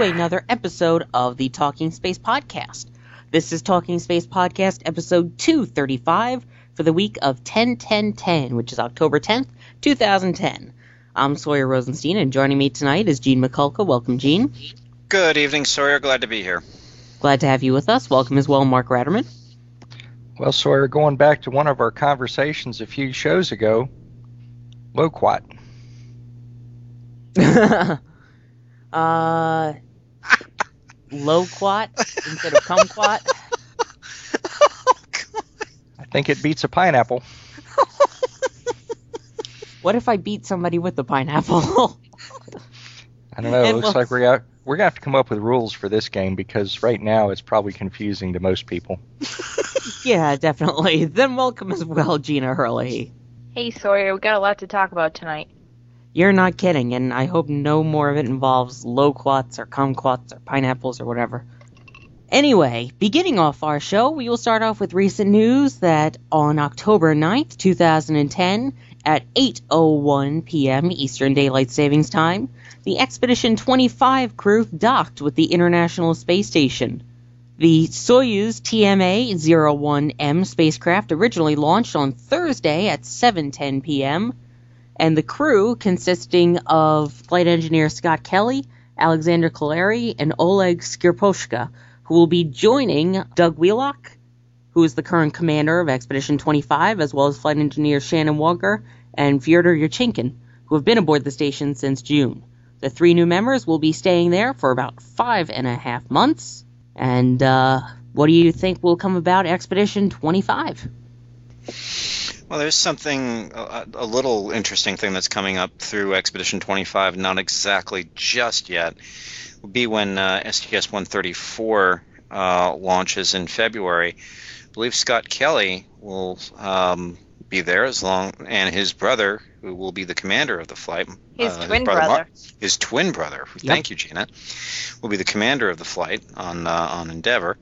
to another episode of the Talking Space Podcast. This is Talking Space Podcast episode 235 for the week of 10 10 10, which is October 10th, 2010. I'm Sawyer Rosenstein, and joining me tonight is Gene Mikulka. Welcome, Gene. Good evening, Sawyer. Glad to be here. Glad to have you with us. Welcome as well, Mark Ratterman. Well, Sawyer, going back to one of our conversations a few shows ago, loquat. uh, loquat instead of kumquat. Oh, I think it beats a pineapple. What if I beat somebody with a pineapple? I don't know. It And looks well- like we're got, we're gonna have to come up with rules for this game because right now it's probably confusing to most people. yeah, definitely. Then welcome as well, Gina Herlihy. Hey Sawyer, we got a lot to talk about tonight. You're not kidding, and I hope no more of it involves loquats or kumquats or pineapples or whatever. Anyway, beginning off our show, we will start off with recent news that on October 9th, 2010, at 8:01 p.m. Eastern Daylight Savings Time, the Expedition 25 crew docked with the International Space Station. The Soyuz TMA-01M spacecraft originally launched on Thursday at 7:10 p.m and the crew consisting of flight engineer Scott Kelly, Alexander Kaleri, and Oleg Skripochka, who will be joining Doug Wheelock, who is the current commander of Expedition 25, as well as flight engineer Shannon Walker and Fyodor Yurchikhin, who have been aboard the station since June. The three new members will be staying there for about five and a half months. And uh, what do you think will come about Expedition 25? Well, there's something, a, a little interesting thing that's coming up through Expedition 25, not exactly just yet, will be when uh, STS 134 uh, launches in February. I believe Scott Kelly will um, be there as long, and his brother, who will be the commander of the flight. His uh, twin brother brother. Mark- his twin brother. Thank you, Gina. Will be the commander of the flight on uh, on Endeavour.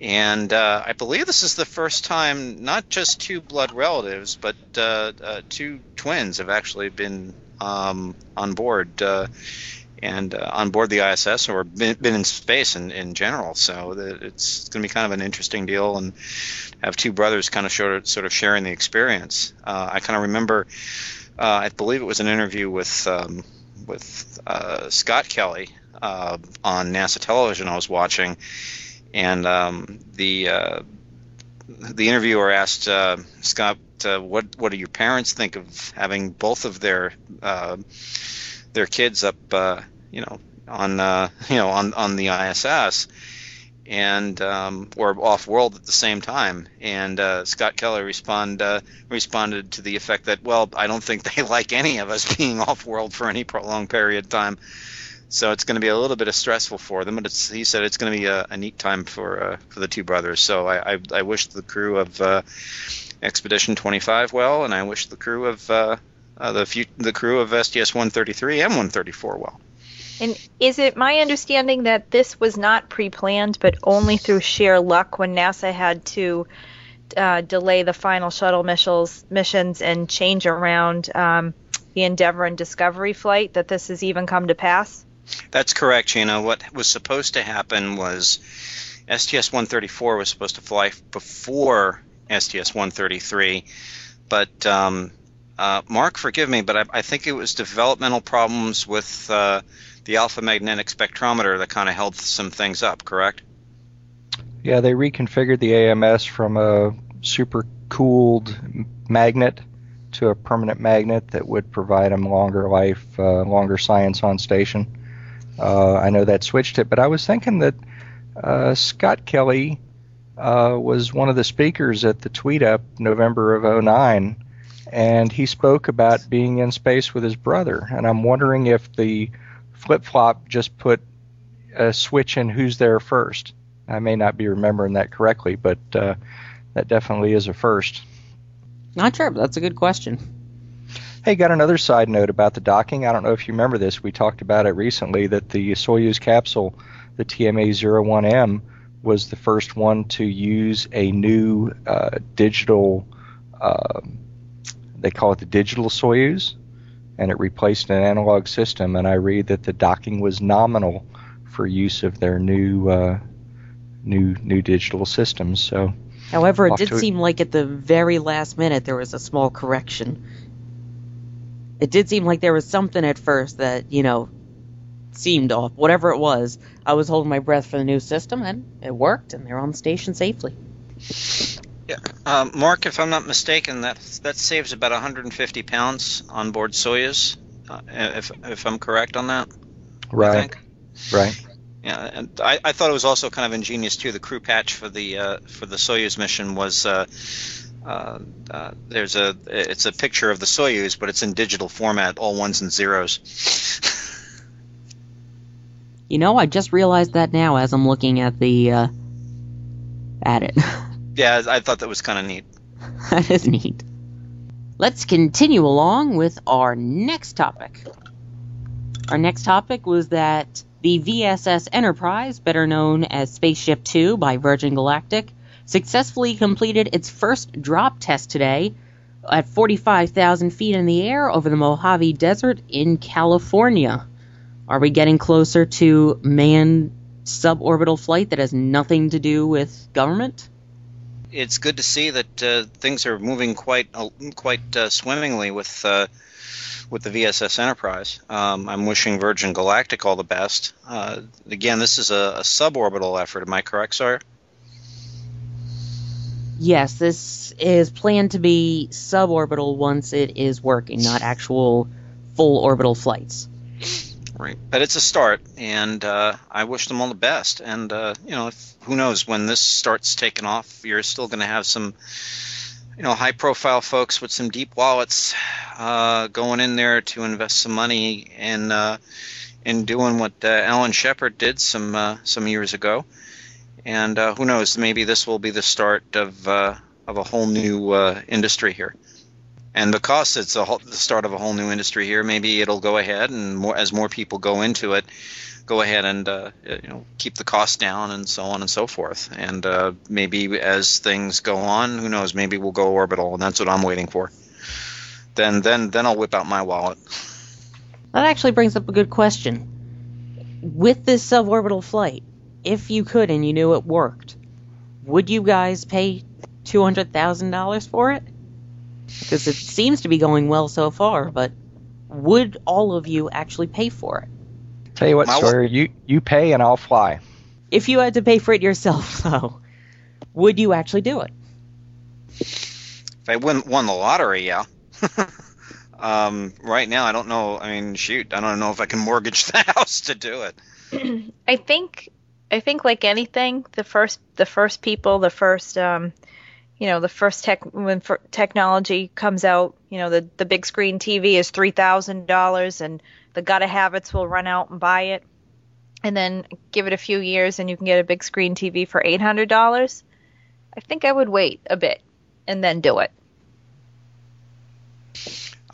And uh, I believe this is the first time not just two blood relatives, but uh, uh, two twins have actually been um, on board uh, and uh, on board the ISS or been, been in space in, in general. So it's going to be kind of an interesting deal and have two brothers kind of sort of, sort of sharing the experience. Uh, I kind of remember, I believe it was an interview with um, with Scott Kelly on NASA television I was watching and um, the uh, the interviewer asked uh, Scott, uh, "What what do your parents think of having both of their uh, their kids up, uh, you know, on uh, you know on on the ISS?" And um, or off world at the same time, and uh, Scott Kelly respond uh, responded to the effect that, well, I don't think they like any of us being off world for any prolonged period of time. So it's going to be a little bit of stressful for them, but he said it's going to be a, a neat time for uh, for the two brothers. So I, I, I wish the crew of uh, Expedition 25 well, and I wish the crew of uh, uh, the few, the crew of STS 133 and 134 well. And is it my understanding that this was not pre-planned, but only through sheer luck when NASA had to uh, delay the final shuttle missions, missions and change around um, the Endeavour and Discovery flight that this has even come to pass? That's correct, Gina. What was supposed to happen was STS 134 was supposed to fly before STS 133, but um, uh, Mark, forgive me, but I, I think it was developmental problems with uh, the alpha magnetic spectrometer that kind of held some things up. Correct? Yeah, they reconfigured the AMS from a super cooled magnet to a permanent magnet that would provide them longer life, uh, longer science on station. Uh, I know that switched it, but I was thinking that uh, Scott Kelly uh, was one of the speakers at the Tweet Up November of 09, and he spoke about being in space with his brother. And I'm wondering if the flip flop just put a switch in who's there first. I may not be remembering that correctly, but uh, that definitely is a first. Not sure, but that's a good question. Hey, got another side note about the docking. I don't know if you remember this. We talked about it recently that the Soyuz capsule, the TMA 01M, was the first one to use a new uh, digital, uh, they call it the digital Soyuz, and it replaced an analog system. And I read that the docking was nominal for use of their new uh, new new digital systems. So, however, it did it. seem like at the very last minute there was a small correction. It did seem like there was something at first that you know seemed off. Whatever it was, I was holding my breath for the new system, and it worked, and they're on station safely. Um, Mark, if I'm not mistaken, that that saves about 150 pounds on board Soyuz. Uh, if if I'm correct on that, I right, think. right. Yeah, and I, I thought it was also kind of ingenious too. The crew patch for the uh, for the Soyuz mission was uh, uh, there's a it's a picture of the Soyuz, but it's in digital format, all ones and zeros. You know, I just realized that now as I'm looking at the uh, at it. yeah, I thought that was kind of neat. that is neat. Let's continue along with our next topic. Our next topic was that the VSS Enterprise, better known as Spaceship Two by Virgin Galactic, successfully completed its first drop test today at 45,000 feet in the air over the Mojave Desert in California. Are we getting closer to manned suborbital flight that has nothing to do with government? It's good to see that uh, things are moving quite uh, quite uh, swimmingly with uh, with the VSS Enterprise. Um, I'm wishing Virgin Galactic all the best. Uh, again, this is a, a suborbital effort. Am I correct, Sawyer? Yes, this is planned to be suborbital once it is working, not actual full orbital flights. Right, but it's a start, and uh, I wish them all the best. And uh, you know, if, who knows when this starts taking off? You're still going to have some, you know, high-profile folks with some deep wallets uh, going in there to invest some money in uh, in doing what uh, Alan Shepard did some uh, some years ago. And uh, who knows? Maybe this will be the start of uh, of a whole new uh, industry here. And because it's whole, the start of a whole new industry here, maybe it'll go ahead and more as more people go into it, go ahead and uh, you know keep the cost down and so on and so forth. And uh, maybe as things go on, who knows? Maybe we'll go orbital, and that's what I'm waiting for. Then then then I'll whip out my wallet. That actually brings up a good question. With this suborbital flight, if you could and you knew it worked, would you guys pay $200,000 for it? Because it seems to be going well so far, but would all of you actually pay for it? Tell you what, My wa- Sawyer, you you pay and I'll fly. If you had to pay for it yourself, though, would you actually do it? If I win won the lottery, yeah. um, right now, I don't know. I mean, shoot, I don't know if I can mortgage the house to do it. I think I think like anything, the first the first people, the first um, you know, the first tech when for technology comes out, you know, the the big screen TV is three thousand dollars, and the gotta habits will run out and buy it, and then give it a few years, and you can get a big screen TV for eight hundred dollars. I think I would wait a bit and then do it.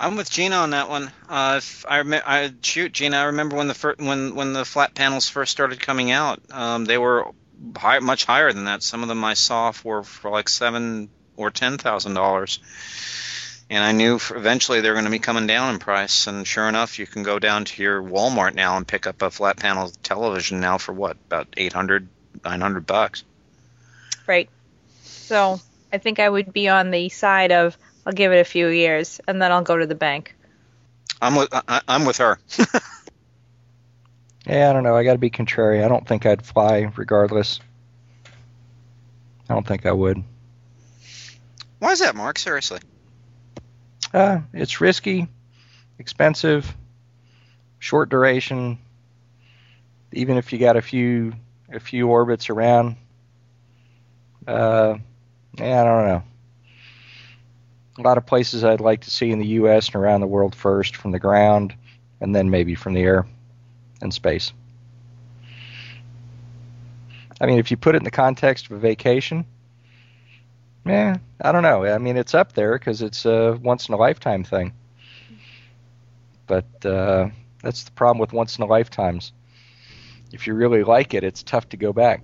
I'm with Gina on that one. Uh, if I, I shoot, Gina. I remember when the fir- when when the flat panels first started coming out. Um, they were high, much higher than that. Some of them I saw for for like seven or ten thousand dollars. And I knew eventually they were going to be coming down in price. And sure enough, you can go down to your Walmart now and pick up a flat panel television now for what about 800, 900 bucks. Right. So I think I would be on the side of I'll give it a few years and then I'll go to the bank. I'm with I, I'm with her. Yeah, I don't know. I got to be contrary. I don't think I'd fly regardless. I don't think I would. Why is that, Mark? Seriously. Uh, it's risky, expensive, short duration. Even if you got a few a few orbits around, uh, yeah, I don't know. A lot of places I'd like to see in the U.S. and around the world first from the ground, and then maybe from the air and space. I mean, if you put it in the context of a vacation, yeah, I don't know. I mean, it's up there because it's a once in a lifetime thing. But uh, that's the problem with once in a lifetimes. If you really like it, it's tough to go back.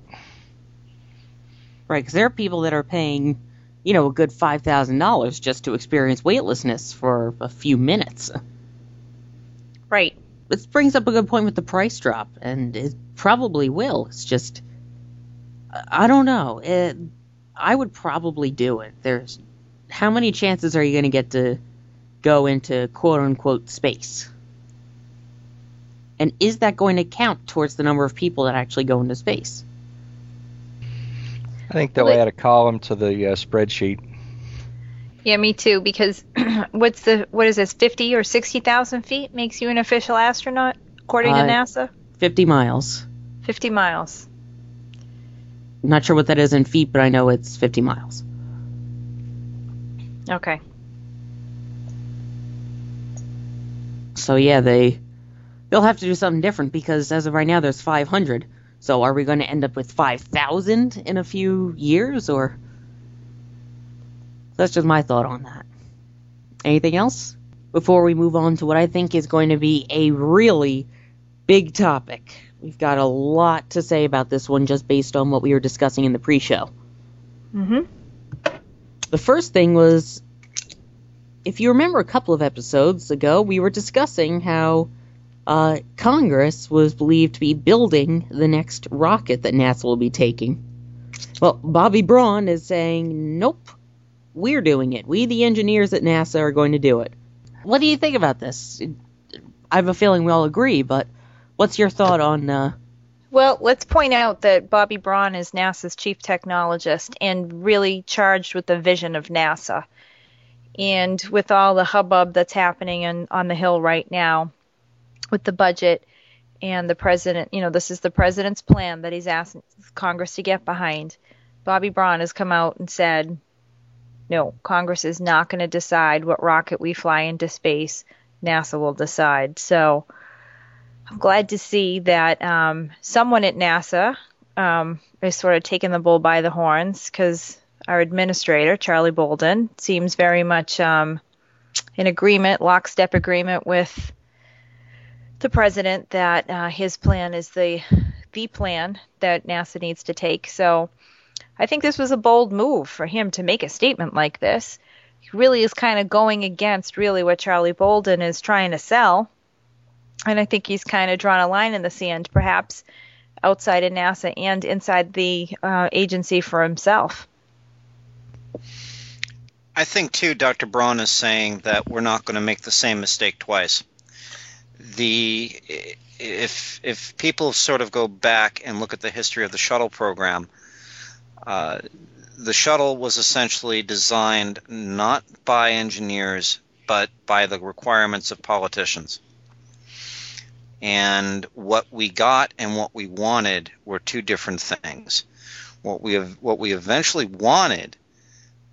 Right, because there are people that are paying, you know, a good five thousand dollars just to experience weightlessness for a few minutes. Right. This brings up a good point with the price drop, and it probably will. It's just, I don't know. It, I would probably do it. There's, how many chances are you going to get to go into quote unquote space? And is that going to count towards the number of people that actually go into space? I think they'll Well, add a column to the uh, spreadsheet. Yeah, me too. Because what's the what is this? Fifty or sixty thousand feet makes you an official astronaut, according Uh, to NASA. 50 miles. Fifty miles. I'm not sure what that is in feet, but I know it's 50 miles. Okay. So yeah, they they'll have to do something different because as of right now there's 500. So are we going to end up with 5,000 in a few years or That's just my thought on that. Anything else before we move on to what I think is going to be a really big topic? We've got a lot to say about this one just based on what we were discussing in the pre-show. Mm-hmm. The first thing was if you remember a couple of episodes ago, we were discussing how uh, Congress was believed to be building the next rocket that NASA will be taking. Well, Bobby Braun is saying, nope, we're doing it. We, the engineers at NASA, are going to do it. What do you think about this? I have a feeling we all agree, but what's your thought on? Uh, Well, let's point out that Bobby Braun is NASA's chief technologist and really charged with the vision of NASA. And with all the hubbub that's happening in, on the Hill right now, with the budget and the president, you know, this is the president's plan that he's asked Congress to get behind. Bobby Braun has come out and said, no, Congress is not going to decide what rocket we fly into space. NASA will decide. So I'm glad to see that um, someone at NASA um, is sort of taking the bull by the horns because our administrator, Charlie Bolden, seems very much um, in agreement, lockstep agreement with the president that uh, his plan is the the plan that NASA needs to take. So I think this was a bold move for him to make a statement like this. He really is kind of going against really what Charlie Bolden is trying to sell. And I think he's kind of drawn a line in the sand, perhaps outside of NASA and inside the uh, agency for himself. I think too, Dr. Braun is saying that we're not going to make the same mistake twice. The if if people sort of go back and look at the history of the shuttle program, uh, the shuttle was essentially designed not by engineers but by the requirements of politicians. And what we got and what we wanted were two different things. What we what we eventually wanted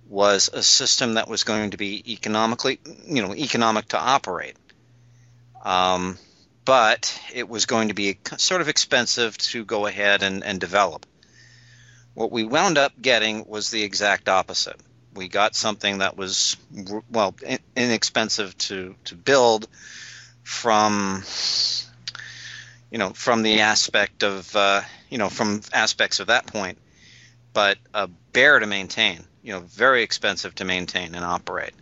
was a system that was going to be economically, you know, economic to operate. Um, but it was going to be sort of expensive to go ahead and, and develop. What we wound up getting was the exact opposite. We got something that was, well, inexpensive to, to build from, you know, from the aspect of, uh, you know, from aspects of that point, but a bear to maintain you know very expensive to maintain and operate.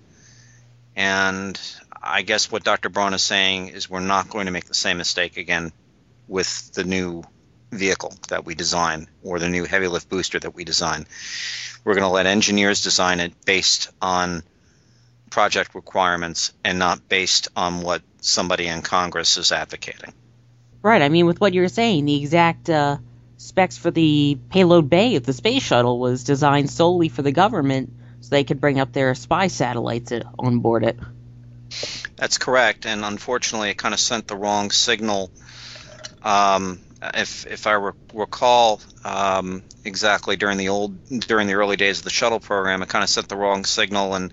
And I guess what Dr. Braun is saying is we're not going to make the same mistake again with the new vehicle that we design or the new heavy lift booster that we design. We're going to let engineers design it based on project requirements and not based on what somebody in Congress is advocating. right. I mean, with what you're saying, the exact uh, specs for the payload bay of the space shuttle was designed solely for the government so they could bring up their spy satellites on board it. That's correct, and unfortunately, it kind of sent the wrong signal. Um, if if I re- recall um, exactly during the old during the early days of the shuttle program, it kind of sent the wrong signal, and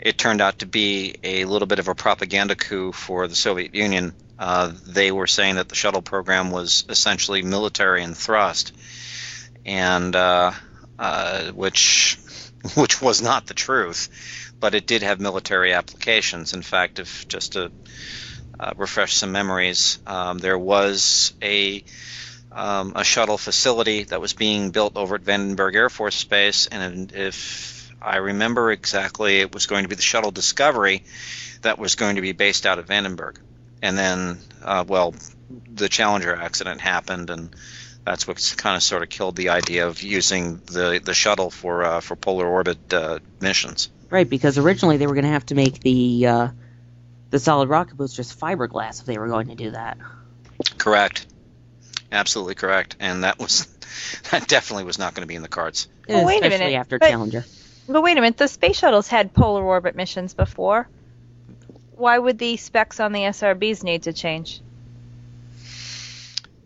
it turned out to be a little bit of a propaganda coup for the Soviet Union. Uh, they were saying that the shuttle program was essentially military in thrust, and uh, uh, which which was not the truth, but it did have military applications. In fact, if just to uh, refresh some memories, um, there was a um, a shuttle facility that was being built over at Vandenberg Air Force Base, and if I remember exactly, it was going to be the shuttle Discovery that was going to be based out of Vandenberg. And then, uh, well, the Challenger accident happened, and that's what kind of sort of killed the idea of using the the shuttle for uh, for polar orbit uh, missions. Right, because originally they were going to have to make the uh, the solid rocket boosters fiberglass if they were going to do that. Correct, absolutely correct, and that was that definitely was not going to be in the cards. Well, wait a especially minute, after but- Challenger. But wait a minute, the space shuttles had polar orbit missions before. Why would the specs on the SRBs need to change?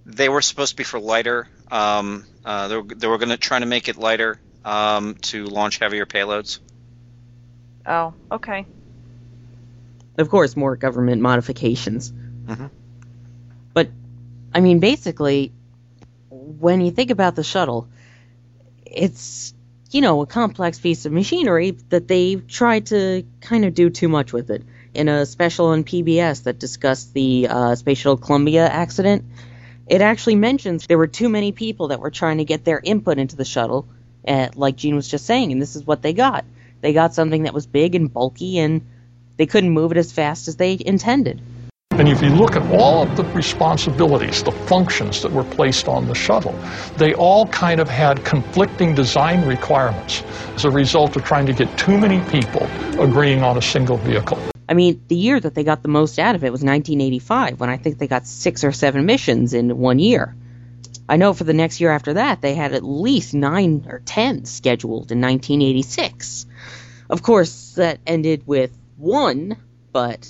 They were supposed to be for lighter. Um, uh, they were, they were going to try to make it lighter um, to launch heavier payloads. Oh, okay. Of course, more government modifications. Mhm. But, I mean, basically, when you think about the shuttle, it's, you know, a complex piece of machinery that they tried to kind of do too much with it. In a special on PBS that discussed the uh, Space Shuttle Columbia accident, it actually mentions there were too many people that were trying to get their input into the shuttle, uh, like Gene was just saying, and this is what they got. They got something that was big and bulky, and they couldn't move it as fast as they intended. And if you look at all of the responsibilities, the functions that were placed on the shuttle, they all kind of had conflicting design requirements as a result of trying to get too many people agreeing on a single vehicle. I mean, the year that they got the most out of it was 1985, when I think they got six or seven missions in one year. I know for the next year after that, they had at least nine or ten scheduled in 1986. Of course, that ended with one, but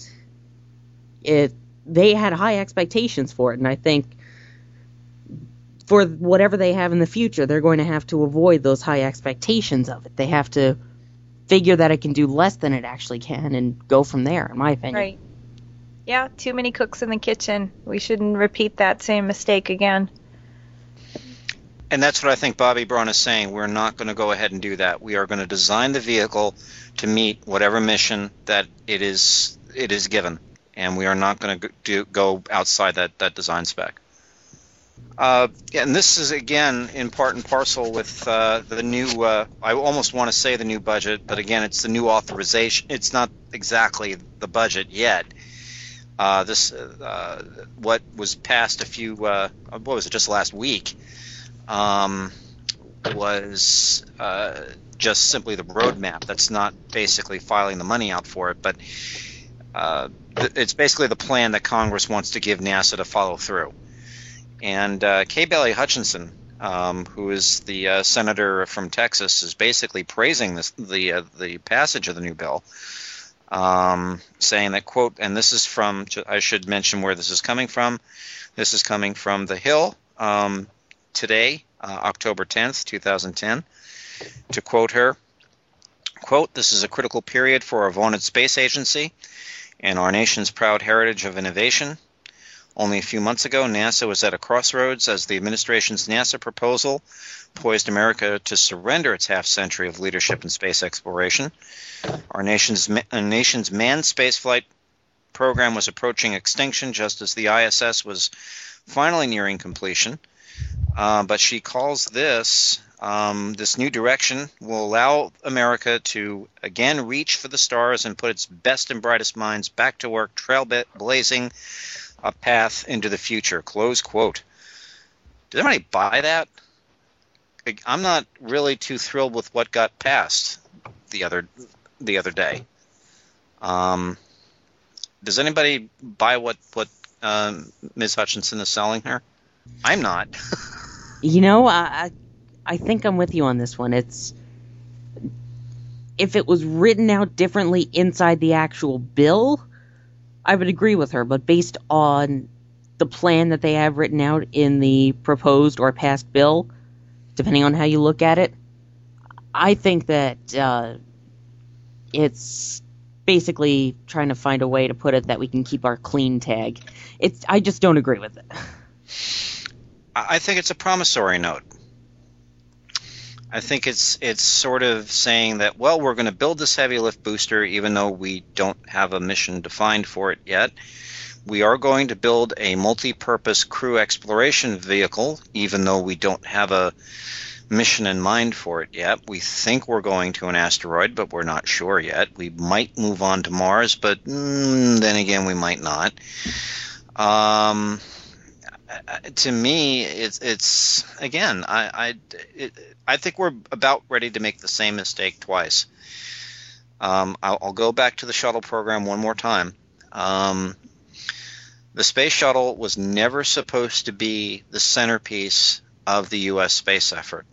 it they had high expectations for it, and I think for whatever they have in the future, they're going to have to avoid those high expectations of it. They have to figure that it can do less than it actually can and go from there, in my opinion. Right. Yeah, too many cooks in the kitchen. We shouldn't repeat that same mistake again. And that's what I think Bobby Braun is saying. We're not going to go ahead and do that. We are going to design the vehicle to meet whatever mission that it is it is given, and we are not going to do, go outside that, that design spec. Uh, and this is again in part and parcel with uh, the new. Uh, I almost want to say the new budget, but again, it's the new authorization. It's not exactly the budget yet. Uh, this uh, what was passed a few. Uh, what was it? Just last week. Um, was uh, just simply the roadmap. That's not basically filing the money out for it, but uh, th- it's basically the plan that Congress wants to give NASA to follow through. And uh, Kay Bailey Hutchinson, um, who is the uh, senator from Texas, is basically praising this, the uh, the passage of the new bill, um, saying that quote, and this is from I should mention where this is coming from. This is coming from the Hill um, today, uh, October 10th, 2010. To quote her, quote, this is a critical period for our vaunted space agency and our nation's proud heritage of innovation. Only a few months ago, NASA was at a crossroads as the administration's NASA proposal poised America to surrender its half century of leadership in space exploration. Our nation's, ma- uh, nation's manned spaceflight program was approaching extinction just as the ISS was finally nearing completion. Uh, but she calls this um, this new direction will allow America to again reach for the stars and put its best and brightest minds back to work, trailblazing a path into the future. Close quote. Does anybody buy that? I'm not really too thrilled with what got passed the other the other day. Um, does anybody buy what what um, Ms. Hutchinson is selling her? I'm not. You know, I, I think I'm with you on this one. It's if it was written out differently inside the actual bill, I would agree with her. But based on the plan that they have written out in the proposed or passed bill, depending on how you look at it, I think that uh, it's basically trying to find a way to put it that we can keep our clean tag. It's I just don't agree with it. I think it's a promissory note. I think it's it's sort of saying that well we're going to build this heavy lift booster even though we don't have a mission defined for it yet. We are going to build a multi-purpose crew exploration vehicle even though we don't have a mission in mind for it yet. We think we're going to an asteroid, but we're not sure yet. We might move on to Mars, but mm, then again, we might not. Um, to me, it's it's again, I I, it, I think we're about ready to make the same mistake twice. Um, I'll, I'll go back to the shuttle program one more time. Um, the space shuttle was never supposed to be the centerpiece of the U.S. space effort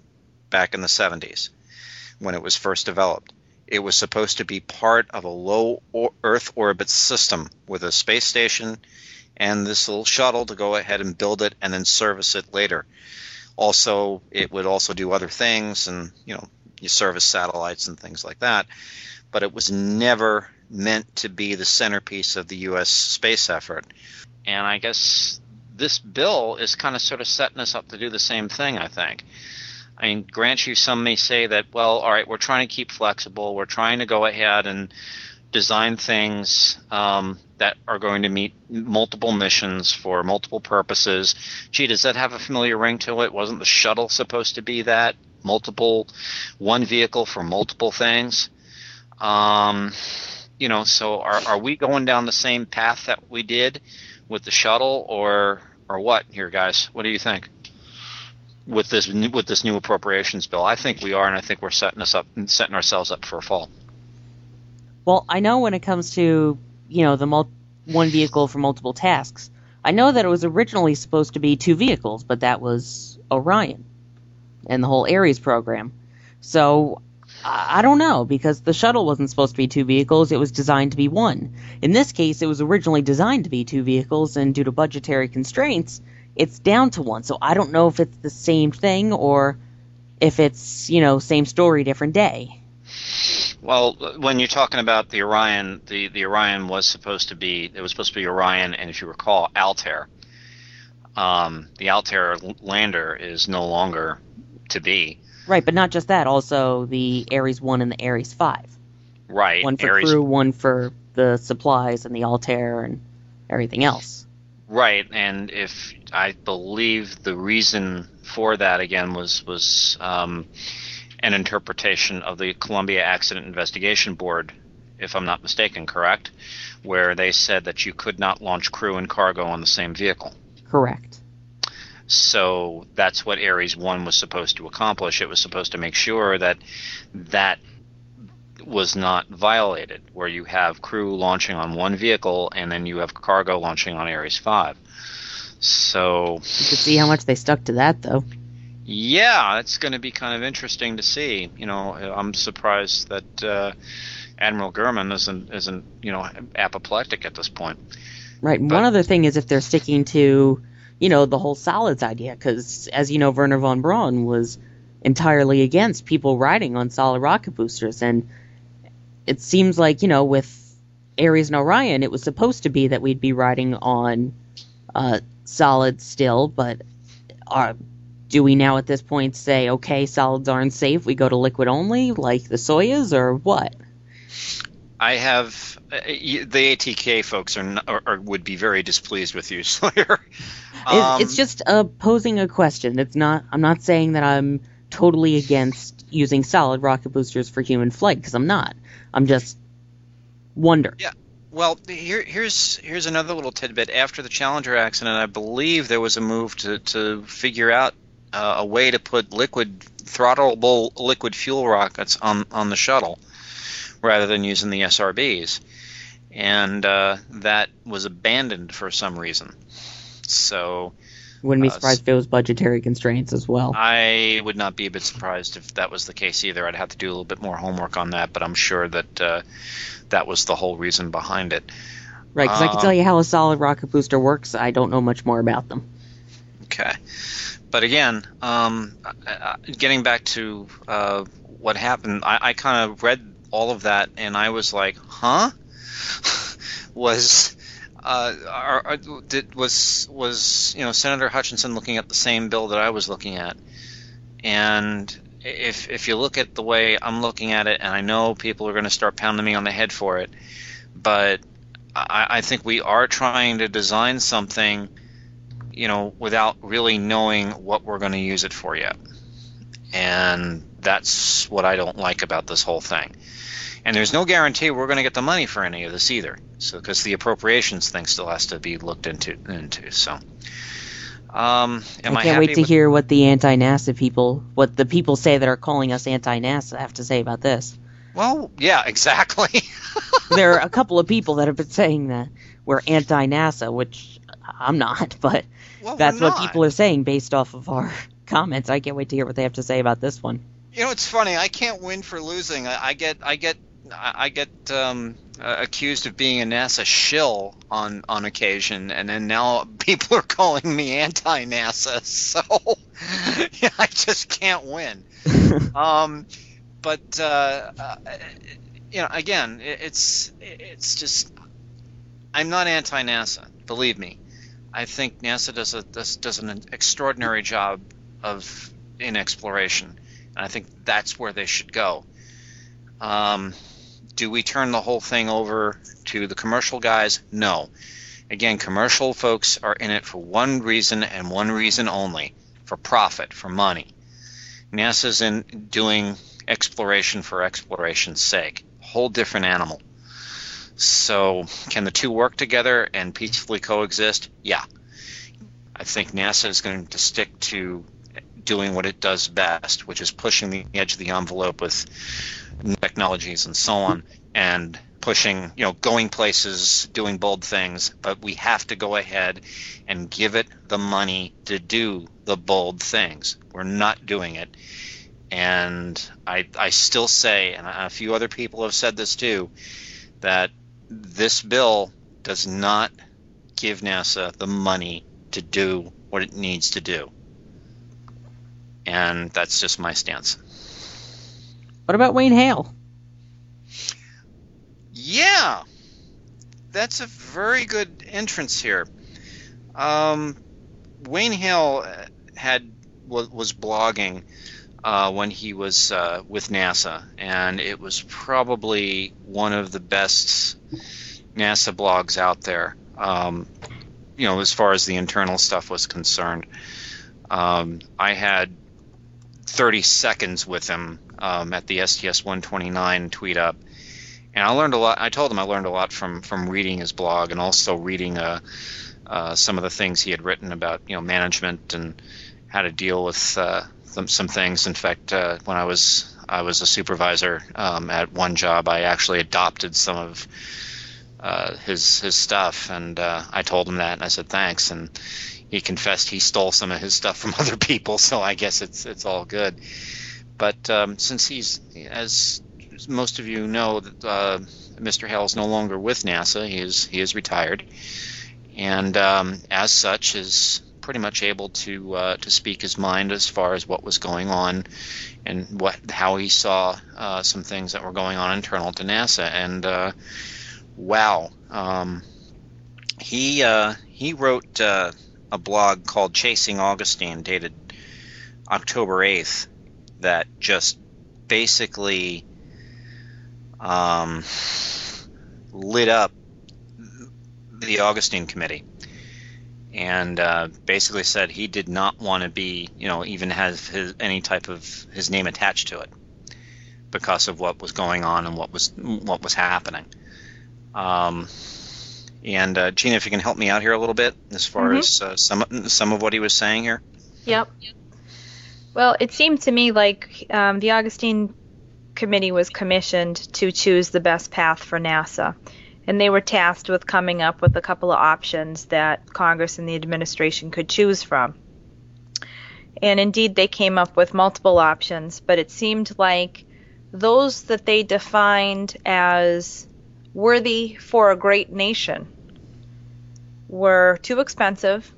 back in the 70s when it was first developed. It was supposed to be part of a low Earth orbit system with a space station and this little shuttle to go ahead and build it and then service it later. Also, it would also do other things and, you know, you service satellites and things like that. But it was never meant to be the centerpiece of the U.S. space effort. And I guess this bill is kind of sort of setting us up to do the same thing, I think. I mean, grant you, some may say that, well, all right, we're trying to keep flexible. We're trying to go ahead and design things um, that are going to meet multiple missions for multiple purposes. Gee, does that have a familiar ring to it? Wasn't the shuttle supposed to be that? Multiple, one vehicle for multiple things? Um, you know, so are, are we going down the same path that we did with the shuttle or or what here guys? What do you think? With this with this new appropriations bill, I think we are, and I think we're setting us up, setting ourselves up for a fall. Well, I know when it comes to, you know, the mul- one vehicle for multiple tasks, I know that it was originally supposed to be two vehicles, but that was Orion and the whole Ares program. So I don't know because the shuttle wasn't supposed to be two vehicles, it was designed to be one. In this case, it was originally designed to be two vehicles, and due to budgetary constraints, it's down to one. So I don't know if it's the same thing or if it's, you know, same story, different day. Well, when you're talking about the Orion, the, the Orion was supposed to be it was supposed to be Orion, and if you recall, Altair. Um, the Altair lander is no longer to be. Right, but not just that, also the Ares 1 and the Ares 5. Right. One for Ares- crew, one for the supplies and the Altair and everything else. Right, and if I believe the reason for that again was was um, an interpretation of the Columbia Accident Investigation Board, if I'm not mistaken, correct, where they said that you could not launch crew and cargo on the same vehicle. Correct. So that's what Ares 1 was supposed to accomplish. It was supposed to make sure that that was not violated, where you have crew launching on one vehicle and then you have cargo launching on Ares 5. So, You could see how much they stuck to that, though. Yeah, it's going to be kind of interesting to see. You know, I'm surprised that uh, Admiral Gehman isn't, isn't, you know, apoplectic at this point. Right. But- One other thing is if they're sticking to, you know, the whole solids idea, because as you know, Wernher von Braun was entirely against people riding on solid rocket boosters, and it seems like you know with Ares and Orion, it was supposed to be that we'd be riding on uh, solids still, but are do we now at this point say okay, solids aren't safe, we go to liquid only, like the Soyuz, or what? I have uh, the ATK folks are, are, are would be very displeased with you, Sawyer. It- it's just uh, posing a question. It's not. I'm not saying that I'm totally against using solid rocket boosters for human flight because I'm not. I'm just wondering. Yeah. Well, here, here's here's another little tidbit. After the Challenger accident, I believe there was a move to, to figure out uh, a way to put liquid throttleable liquid fuel rockets on on the shuttle rather than using the SRBs, and uh, that was abandoned for some reason. So Wouldn't be Uh, surprised if it was budgetary constraints as well. I would not be a bit surprised if that was the case either. I'd have to do a little bit more homework on that, but I'm sure that uh, that was the whole reason behind it. Right, because I can Um, tell you how a solid rocket booster works. I don't know much more about them. Okay. But again, um, getting back to uh, what happened, I, I kind of read all of that and I was like, huh? was. Uh, are, are, did, was was you know Senator Hutchinson looking at the same bill that I was looking at, and if if you look at the way I'm looking at it, and I know people are going to start pounding me on the head for it, but I, I think we are trying to design something you know, without really knowing what we're going to use it for yet. And that's what I don't like about this whole thing. And there's no guarantee we're going to get the money for any of this either. So, because the appropriations thing still has to be looked into. into so, um, am I, I can't happy wait to with- hear what the anti-NASA people, what the people say that are calling us anti-NASA have to say about this. Well, yeah, exactly. there are a couple of people that have been saying that we're anti-NASA, which I'm not, but well, that's what people are saying based off of our comments. I can't wait to hear what they have to say about this one. You know, it's funny. I can't win for losing. I, I get, I get, I get um, uh, accused of being a NASA shill on on occasion, and then now people are calling me anti-NASA. So yeah, I just can't win. um, but uh, uh, you know, again, it, it's it's just I'm not anti-NASA. Believe me, I think NASA does a does, does an extraordinary job of in exploration, and I think that's where they should go. Um, do we turn the whole thing over to the commercial guys? No. Again, commercial folks are in it for one reason and one reason only for profit, for money. NASA's in doing exploration for exploration's sake. Whole different animal. So, can the two work together and peacefully coexist? Yeah. I think NASA is going to stick to doing what it does best, which is pushing the edge of the envelope with technologies and so on, and pushing, you know, going places, doing bold things. But we have to go ahead and give it the money to do the bold things. We're not doing it. And I, I still say, and a few other people have said this too, that this bill does not give NASA the money to do what it needs to do. And that's just my stance. What about Wayne Hale? Yeah, that's a very good entrance here. Um, Wayne Hale had was, was blogging uh, when he was uh, with NASA, and it was probably one of the best NASA blogs out there. Um, you know, as far as the internal stuff was concerned, um, I had 30 seconds with him um, at the STS 129 tweet up, and I learned a lot. I told him I learned a lot from from reading his blog and also reading uh, uh, some of the things he had written about you know management and how to deal with uh, some, some things. In fact, uh, when I was I was a supervisor um, at one job, I actually adopted some of uh, his his stuff, and uh, I told him that, and I said thanks, and he confessed he stole some of his stuff from other people, so I guess it's it's all good. But um, since he's as most of you know, uh, Mr. Hale is no longer with NASA. He is he is retired, and um, as such is pretty much able to uh, to speak his mind as far as what was going on and what how he saw uh, some things that were going on internal to NASA. And uh, wow, um, he uh, he wrote uh, a blog called Chasing Augustine, dated October eighth, that just basically um, lit up the Augustine Committee, and uh, basically said he did not want to be, you know, even have his, any type of his name attached to it because of what was going on and what was what was happening. Um, and uh, Gina, if you can help me out here a little bit as far Mhm. as uh, some some of what he was saying here. Yep. Well, it seemed to me like um, the Augustine Committee was commissioned to choose the best path for NASA. And they were tasked with coming up with a couple of options that Congress and the administration could choose from. And indeed, they came up with multiple options, but it seemed like those that they defined as worthy for a great nation were too expensive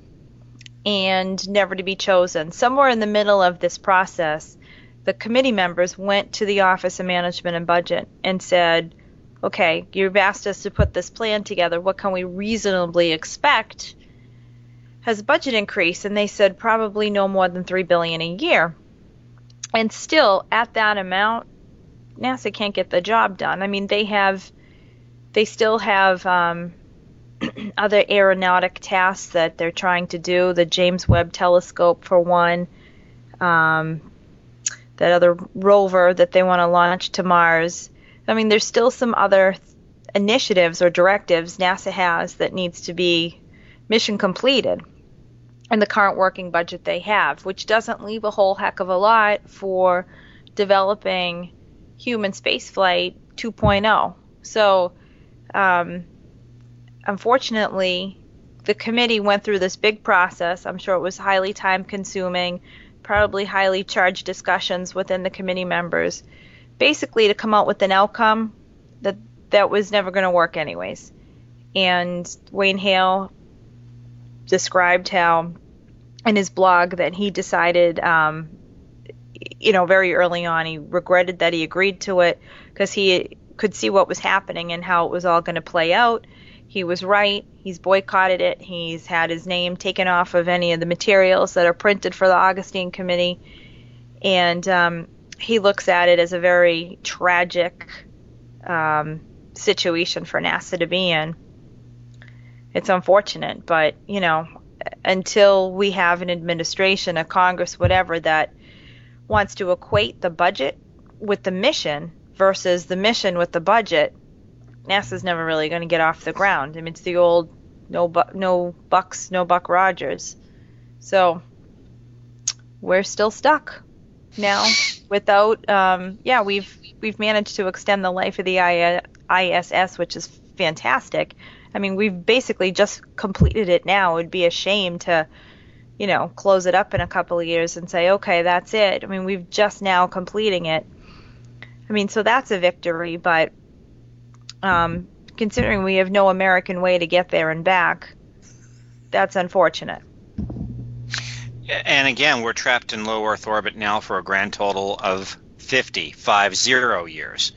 and never to be chosen. Somewhere in the middle of this process, the committee members went to the Office of Management and Budget and said, okay, you've asked us to put this plan together. What can we reasonably expect as a budget increase? And they said probably no more than three billion a year. And still, at that amount, NASA can't get the job done. I mean, they have, they still have um, other aeronautic tasks that they're trying to do. The James Webb Telescope, for one. Um, that other rover that they want to launch to Mars I mean, there's still some other initiatives or directives NASA has that needs to be mission completed in the current working budget they have, which doesn't leave a whole heck of a lot for developing human spaceflight 2.0. So, um, unfortunately, the committee went through this big process. I'm sure it was highly time consuming, probably highly charged discussions within the committee members basically to come out with an outcome that that was never going to work anyways. And Wayne Hale described how in his blog that he decided, um, you know, very early on, he regretted that he agreed to it because he could see what was happening and how it was all going to play out. He was right. He's boycotted it. He's had his name taken off of any of the materials that are printed for the Augustine Committee. And um, he looks at it as a very tragic um, situation for NASA to be in. It's unfortunate, but you know, until we have an administration, a Congress, whatever that wants to equate the budget with the mission versus the mission with the budget, NASA's never really going to get off the ground. I mean, it's the old no bu- no bucks, no buck Rogers. So we're still stuck now without um, yeah we've we've managed to extend the life of the ISS which is fantastic. I mean we've basically just completed it now. It would be a shame to you know close it up in a couple of years and say okay that's it. I mean we've just now completing it. I mean so that's a victory but um, considering we have no American way to get there and back that's unfortunate and again, we're trapped in low Earth orbit now for a grand total of 50, five zero years.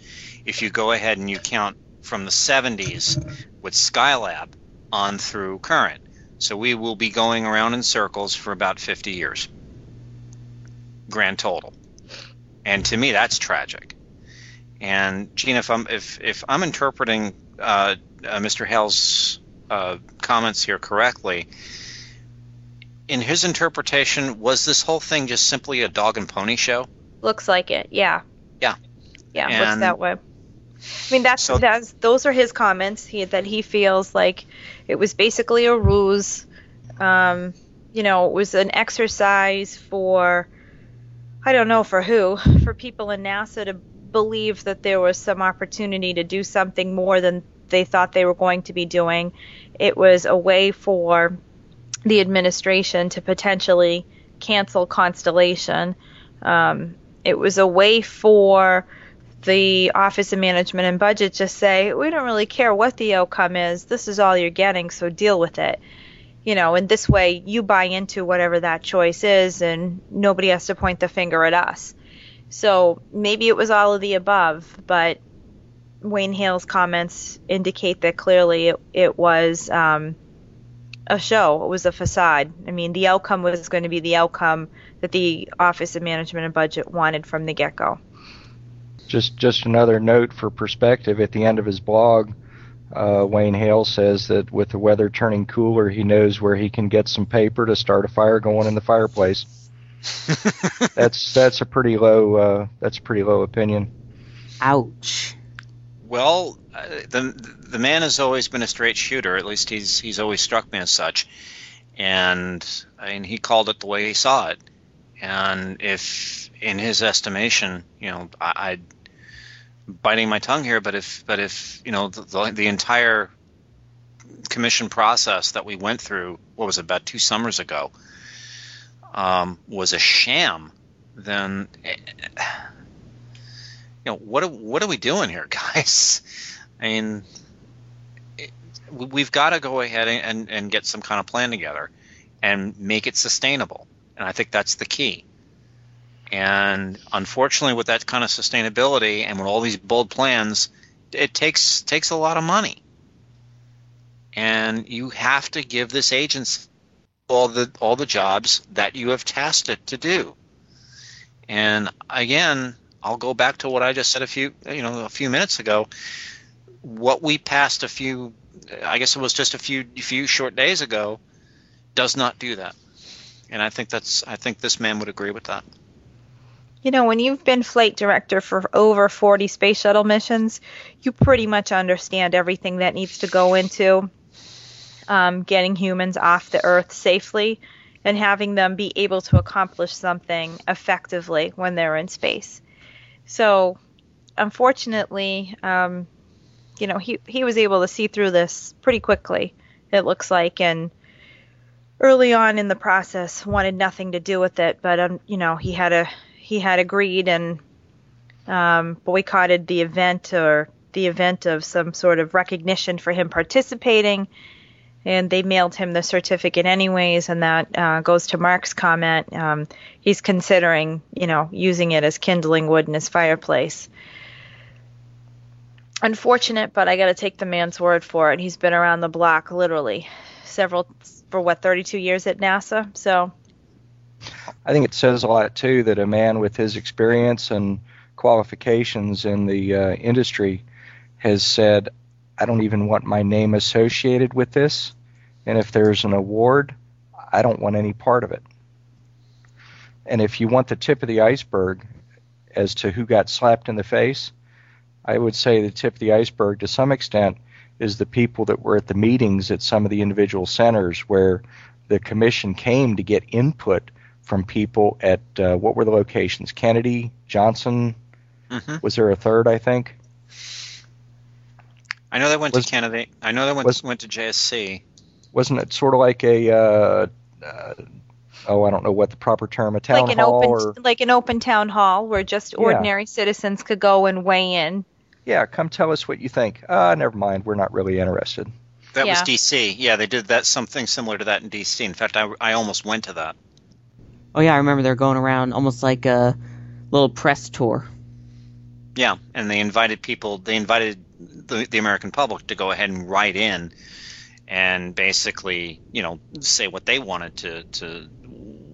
If you go ahead and you count from the 70s with Skylab on through current. So we will be going around in circles for about 50 years. Grand total. And to me, that's tragic. And Gene, if I'm if if I'm interpreting uh, uh, Mr. Hale's uh, comments here correctly, in his interpretation, was this whole thing just simply a dog and pony show? Looks like it. Yeah. Yeah. Yeah, and looks that way. I mean, that's so, that's those are his comments. He that he feels like it was basically a ruse. Um, you know, it was an exercise for I don't know for who, for people in NASA to believe that there was some opportunity to do something more than they thought they were going to be doing. It was a way for the administration to potentially cancel Constellation. Um, it was a way for the Office of Management and Budget to say, we don't really care what the outcome is. This is all you're getting, so deal with it. You know, and this way you buy into whatever that choice is, and nobody has to point the finger at us. So maybe it was all of the above, but Wayne Hale's comments indicate that clearly it, it was um, a show. It was a facade. I mean, the outcome was going to be the outcome that the Office of Management and Budget wanted from the get-go. Just, just another note for perspective. At the end of his blog, uh, Wayne Hale says that with the weather turning cooler, he knows where he can get some paper to start a fire going in the fireplace. that's that's a pretty low uh, that's a pretty low opinion. Ouch. Well, the the man has always been a straight shooter. At least he's he's always struck me as such. And I mean, he called it the way he saw it. And if, in his estimation, you know, I, I'd biting my tongue here, but if but if you know the, the, the entire commission process that we went through, what was it, about two summers ago, um, was a sham, then eh, you know what what are we doing here, guys? I mean, it, we've got to go ahead and, and get some kind of plan together and make it sustainable, and I think that's the key. And unfortunately, with that kind of sustainability and with all these bold plans, it takes takes a lot of money. And you have to give this agency all the all the jobs that you have tasked it to do. And again, I'll go back to what I just said a few you know a few minutes ago. What we passed a few, I guess it was just a few few short days ago, does not do that. And I think that's I think this man would agree with that. You know, when you've been flight director for over 40 space shuttle missions, you pretty much understand everything that needs to go into um, getting humans off the Earth safely and having them be able to accomplish something effectively when they're in space. So, unfortunately, um, you know, he he was able to see through this pretty quickly. It looks like, and early on in the process, wanted nothing to do with it. But um, you know, he had a he had agreed and um, boycotted the event or the event of some sort of recognition for him participating. And they mailed him the certificate anyways, and that uh, goes to Mark's comment. Um, he's considering, you know, using it as kindling wood in his fireplace. Unfortunate, but I got to take the man's word for it. He's been around the block literally several for what 32 years at NASA. So I think it says a lot too that a man with his experience and qualifications in the uh, industry has said, "I don't even want my name associated with this, and if there's an award, I don't want any part of it." And if you want the tip of the iceberg as to who got slapped in the face, I would say the tip of the iceberg to some extent is the people that were at the meetings at some of the individual centers where the commission came to get input from people at uh, what were the locations? Kennedy, Johnson. Mm-hmm. Was there a third? I think. I know they went Was- to Kennedy. I know they went was- went to JSC. Wasn't it sort of like a? Uh, uh, oh, I don't know what the proper term. A town like an hall open or like an open town hall where just Yeah. ordinary citizens could go and weigh in. Yeah, come tell us what you think. Ah, never mind. We're not really interested. That was DC. Yeah, they did that something similar to that in DC. In fact, I, I almost went to that. Oh yeah, I remember they're going around almost like a little press tour. Yeah, and they invited people. They invited the, the American public to go ahead and write in, and basically, you know, say what they wanted to to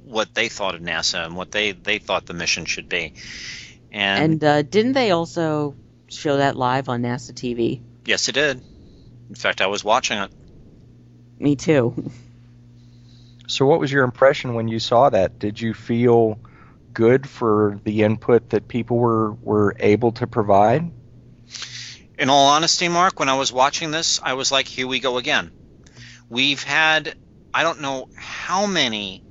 what they thought of NASA and what they they thought the mission should be. And, And uh, didn't they also show that live on NASA TV? yes, it did. In fact, I was watching it. Me too. So, what was your impression when you saw that? Did you feel good for the input that people were were able to provide? In all honesty, Mark, when I was watching this, I was like, here we go again. We've had, I don't know how many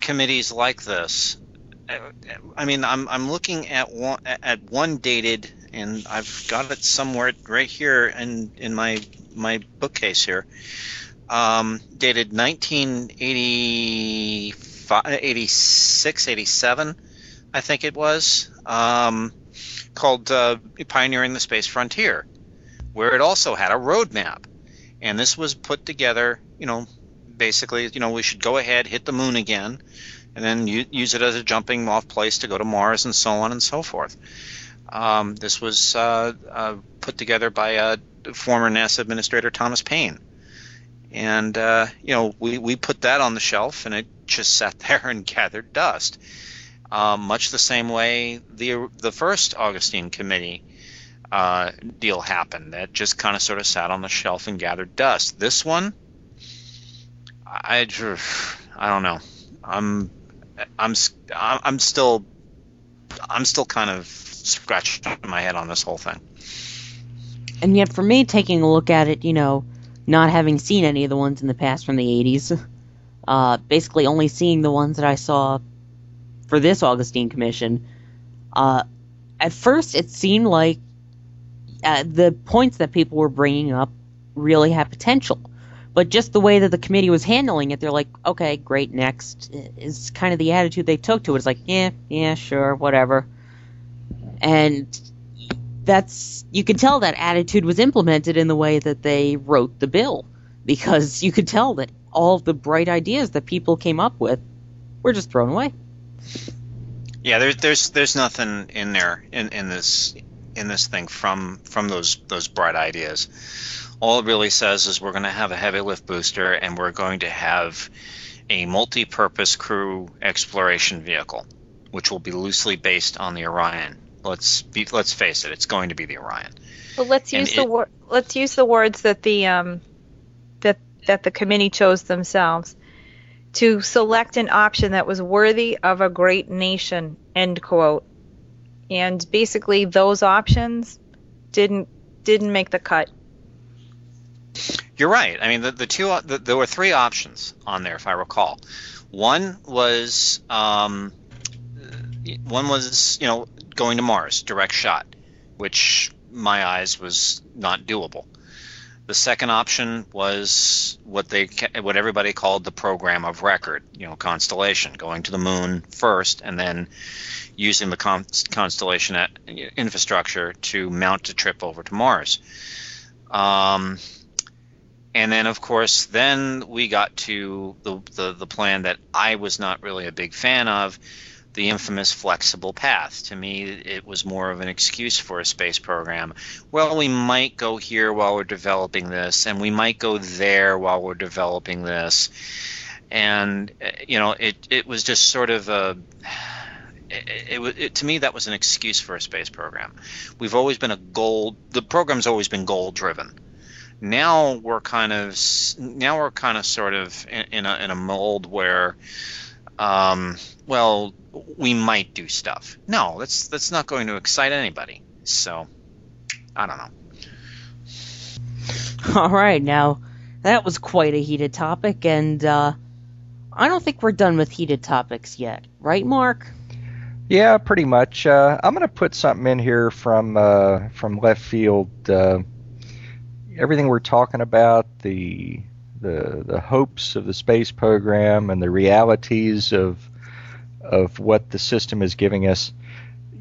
committees like this. I mean, I'm, I'm looking at one, at one dated, and I've got it somewhere right here in, in my, my bookcase here, um, dated 1985, 86, 87, I think it was. Um, called uh, Pioneering the Space Frontier, where it also had a roadmap. And this was put together, you know, basically, you know, we should go ahead, hit the moon again, and then u- use it as a jumping off place to go to Mars and so on and so forth. Um, this was uh, uh, put together by uh, former NASA Administrator Thomas Paine. And, uh, you know, we, we put that on the shelf and it just sat there and gathered dust. Um, much the same way the the first Augustine committee uh, deal happened. That just kind of sort of sat on the shelf and gathered dust. This one, I I don't know. I'm I'm I'm still I'm still kind of scratching my head on this whole thing. And yet, for me, taking a look at it, you know, not having seen any of the ones in the past from the 80s, uh, basically only seeing the ones that I saw for this Augustine Commission, uh, at first it seemed like uh, the points that people were bringing up really had potential. But just the way that the committee was handling it, they're like, okay, great, next. Is kind of the attitude they took to it. It's like, yeah, yeah, sure, whatever. And that's, you could tell that attitude was implemented in the way that they wrote the bill. Because you could tell that all of the bright ideas that people came up with were just thrown away. Yeah, there's there's there's nothing in there in, in this in this thing from from those those bright ideas. All it really says is we're going to have a heavy lift booster and we're going to have a multi-purpose crew exploration vehicle, which will be loosely based on the Orion. Let's be, let's face it, it's going to be the Orion. Well, let's And use the it- wor- let's use the words that the um, that that the committee chose themselves to select an option that was worthy of a great nation. End quote. And basically, those options didn't didn't make the cut. You're right. I mean, the, the two the, there were three options on there, if I recall. One was um, one was you know going to Mars, direct shot, which my eyes was not doable. The second option was what they what everybody called the program of record, you know, Constellation, going to the moon first, and then using the con- Constellation at- infrastructure to mount a trip over to Mars. Um, and then, of course, then we got to the, the, the plan that I was not really a big fan of, the infamous flexible path. To me, it was more of an excuse for a space program. Well, we might go here while we're developing this, and we might go there while we're developing this. And, uh, you know, it, it was just sort of a. It, it, it, to me, that was an excuse for a space program. We've always been a goal. The program's always been goal driven now we're kind of now we're kind of sort of in, in a in a mold where um, well we might do stuff no that's that's not going to excite anybody so i don't know All right, now that was quite a heated topic, and uh, I don't think we're done with heated topics yet, right, Mark? Yeah, pretty much. Uh, I'm going to put something in here from uh, from left field. Everything we're talking about, the the the hopes of the space program and the realities of of what the system is giving us.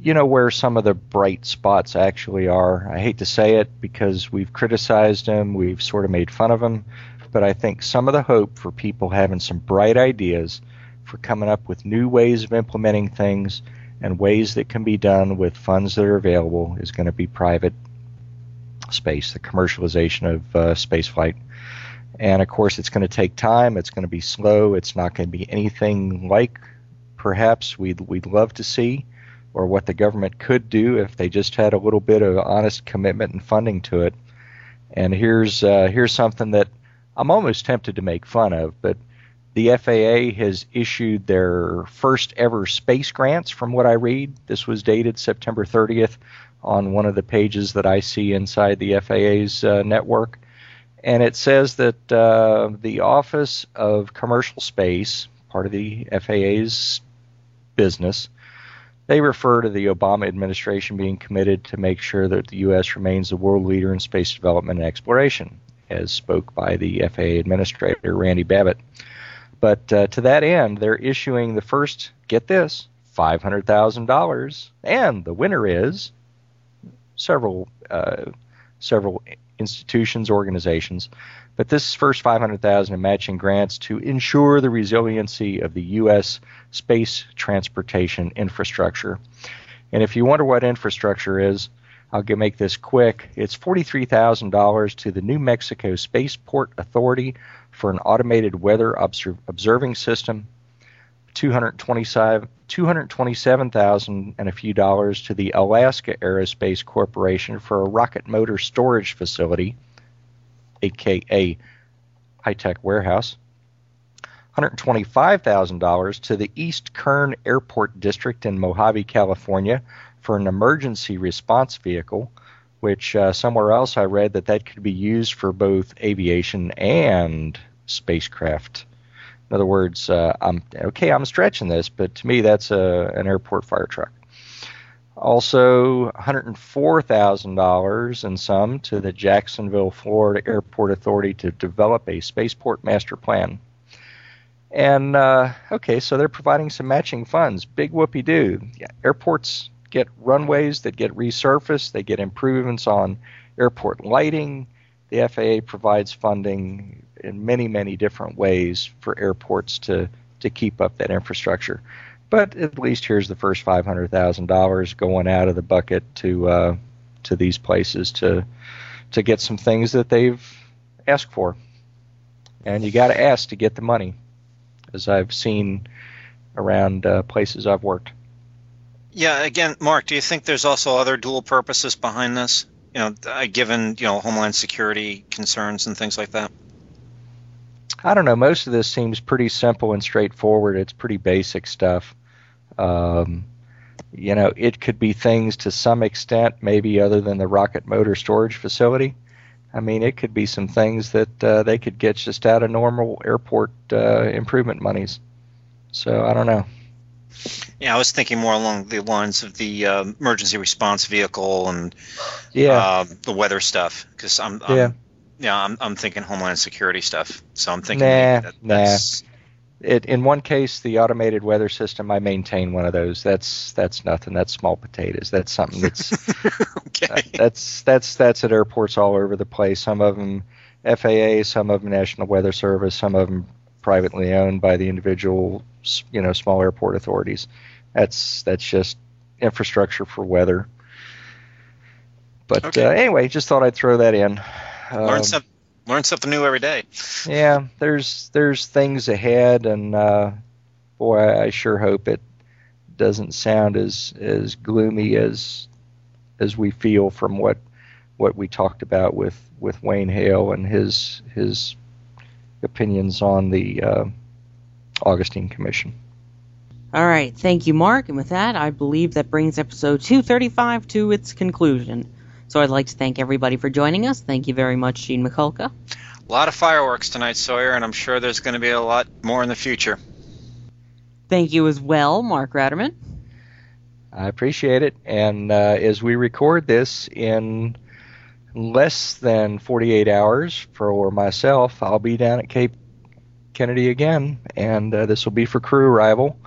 You know where some of the bright spots actually are. I hate to say it because we've criticized them, we've sort of made fun of them, but I think some of the hope for people having some bright ideas for coming up with new ways of implementing things and ways that can be done with funds that are available is going to be private space, the commercialization of uh, space flight. And of course, it's going to take time. It's going to be slow. It's not going to be anything like perhaps we'd we'd love to see, or what the government could do if they just had a little bit of honest commitment and funding to it. And here's uh, here's something that I'm almost tempted to make fun of, but the FAA has issued their first ever space grants, from what I read. This was dated September 30th on one of the pages that I see inside the FAA's uh, network. And it says that uh, the Office of Commercial Space, part of the FAA's business, they refer to the Obama administration being committed to make sure that the U.S. remains the world leader in space development and exploration, as spoke by the FAA administrator, Randy Babbitt. But uh, to that end, they're issuing the first, get this, $500,000, and the winner is several uh, several institutions, organizations. But this first 500,000 in matching grants to ensure the resiliency of the U.S. space transportation infrastructure. And if you wonder what infrastructure is, I'll make this quick. It's $43,000 to the New Mexico Spaceport Authority for an automated weather obser- observing system. 225 227,000 and a few dollars to the Alaska Aerospace Corporation for a rocket motor storage facility, aka high-tech warehouse. $125,000 to the East Kern Airport District in Mojave, California for an emergency response vehicle, which uh, somewhere else I read that that could be used for both aviation and spacecraft. In other words, uh, I'm okay. I'm stretching this, but to me, that's a, an airport fire truck. Also, $104,000 in sum to the Jacksonville, Florida Airport Authority to develop a spaceport master plan. And uh, okay, so they're providing some matching funds. Big whoopee doo. Yeah, airports get runways that get resurfaced, they get improvements on airport lighting. The FAA provides funding in many, many different ways for airports to, to keep up that infrastructure. But at least here's the first five hundred thousand dollars going out of the bucket to uh, to these places to to get some things that they've asked for, and you got to ask to get the money, as I've seen around uh, places I've worked. Yeah, again, Mark, do you think there's also other dual purposes behind this? You know, uh, given you know homeland security concerns and things like that. I don't know. Most of this seems pretty simple and straightforward. It's pretty basic stuff. Um, you know, it could be things to some extent, maybe other than the rocket motor storage facility. I mean, it could be some things that uh, they could get just out of normal airport uh, improvement monies. So I don't know. Yeah, I was thinking more along the lines of the uh, emergency response vehicle and yeah, uh, the weather stuff. Because I'm, I'm, yeah, yeah, I'm, I'm thinking homeland security stuff. So I'm thinking Nah, that, nah. that's it, in one case, the automated weather system, I maintain one of those. That's that's nothing. That's small potatoes. That's something that's okay. that's that's that's at airports all over the place. Some of them FAA, some of them National Weather Service, some of them privately owned by the individual, you know, small airport authorities. That's that's just infrastructure for weather. But Okay. uh, anyway, just thought I'd throw that in. learn Um, some, learn something new every day. yeah, there's there's things ahead, and uh, boy, I sure hope it doesn't sound as as gloomy as as we feel from what what we talked about with with Wayne Hale and his his opinions on the uh, Augustine Commission. All right, thank you, Mark. And with that, I believe that brings episode 235 to its conclusion. So I'd like to thank everybody for joining us. Thank you very much, Gene Mikulka. A lot of fireworks tonight, Sawyer, and I'm sure there's going to be a lot more in the future. Thank you as well, Mark Ratterman. I appreciate it. And uh, as we record this in less than 48 hours for myself, I'll be down at Cape Kennedy again, and uh, this will be for crew arrival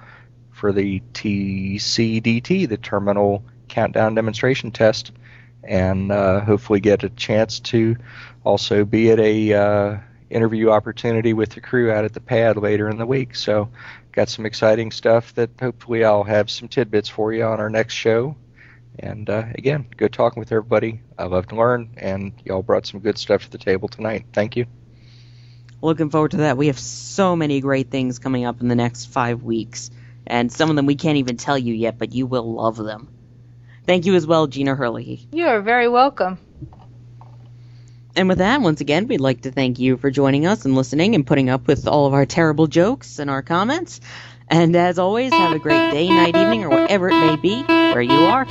for the TCDT, the Terminal Countdown Demonstration Test, and uh, hopefully get a chance to also be at a uh, interview opportunity with the crew out at the pad later in the week. So got some exciting stuff that hopefully I'll have some tidbits for you on our next show. And uh, again, good talking with everybody. I love to learn, and y'all brought some good stuff to the table tonight. Thank you. Looking forward to that. We have so many great things coming up in the next five weeks, and some of them we can't even tell you yet, but you will love them. Thank you as well, Gina Herlihy. You are very welcome. And with that, once again, we'd like to thank you for joining us and listening and putting up with all of our terrible jokes and our comments. And as always, have a great day, night, evening, or whatever it may be where you are.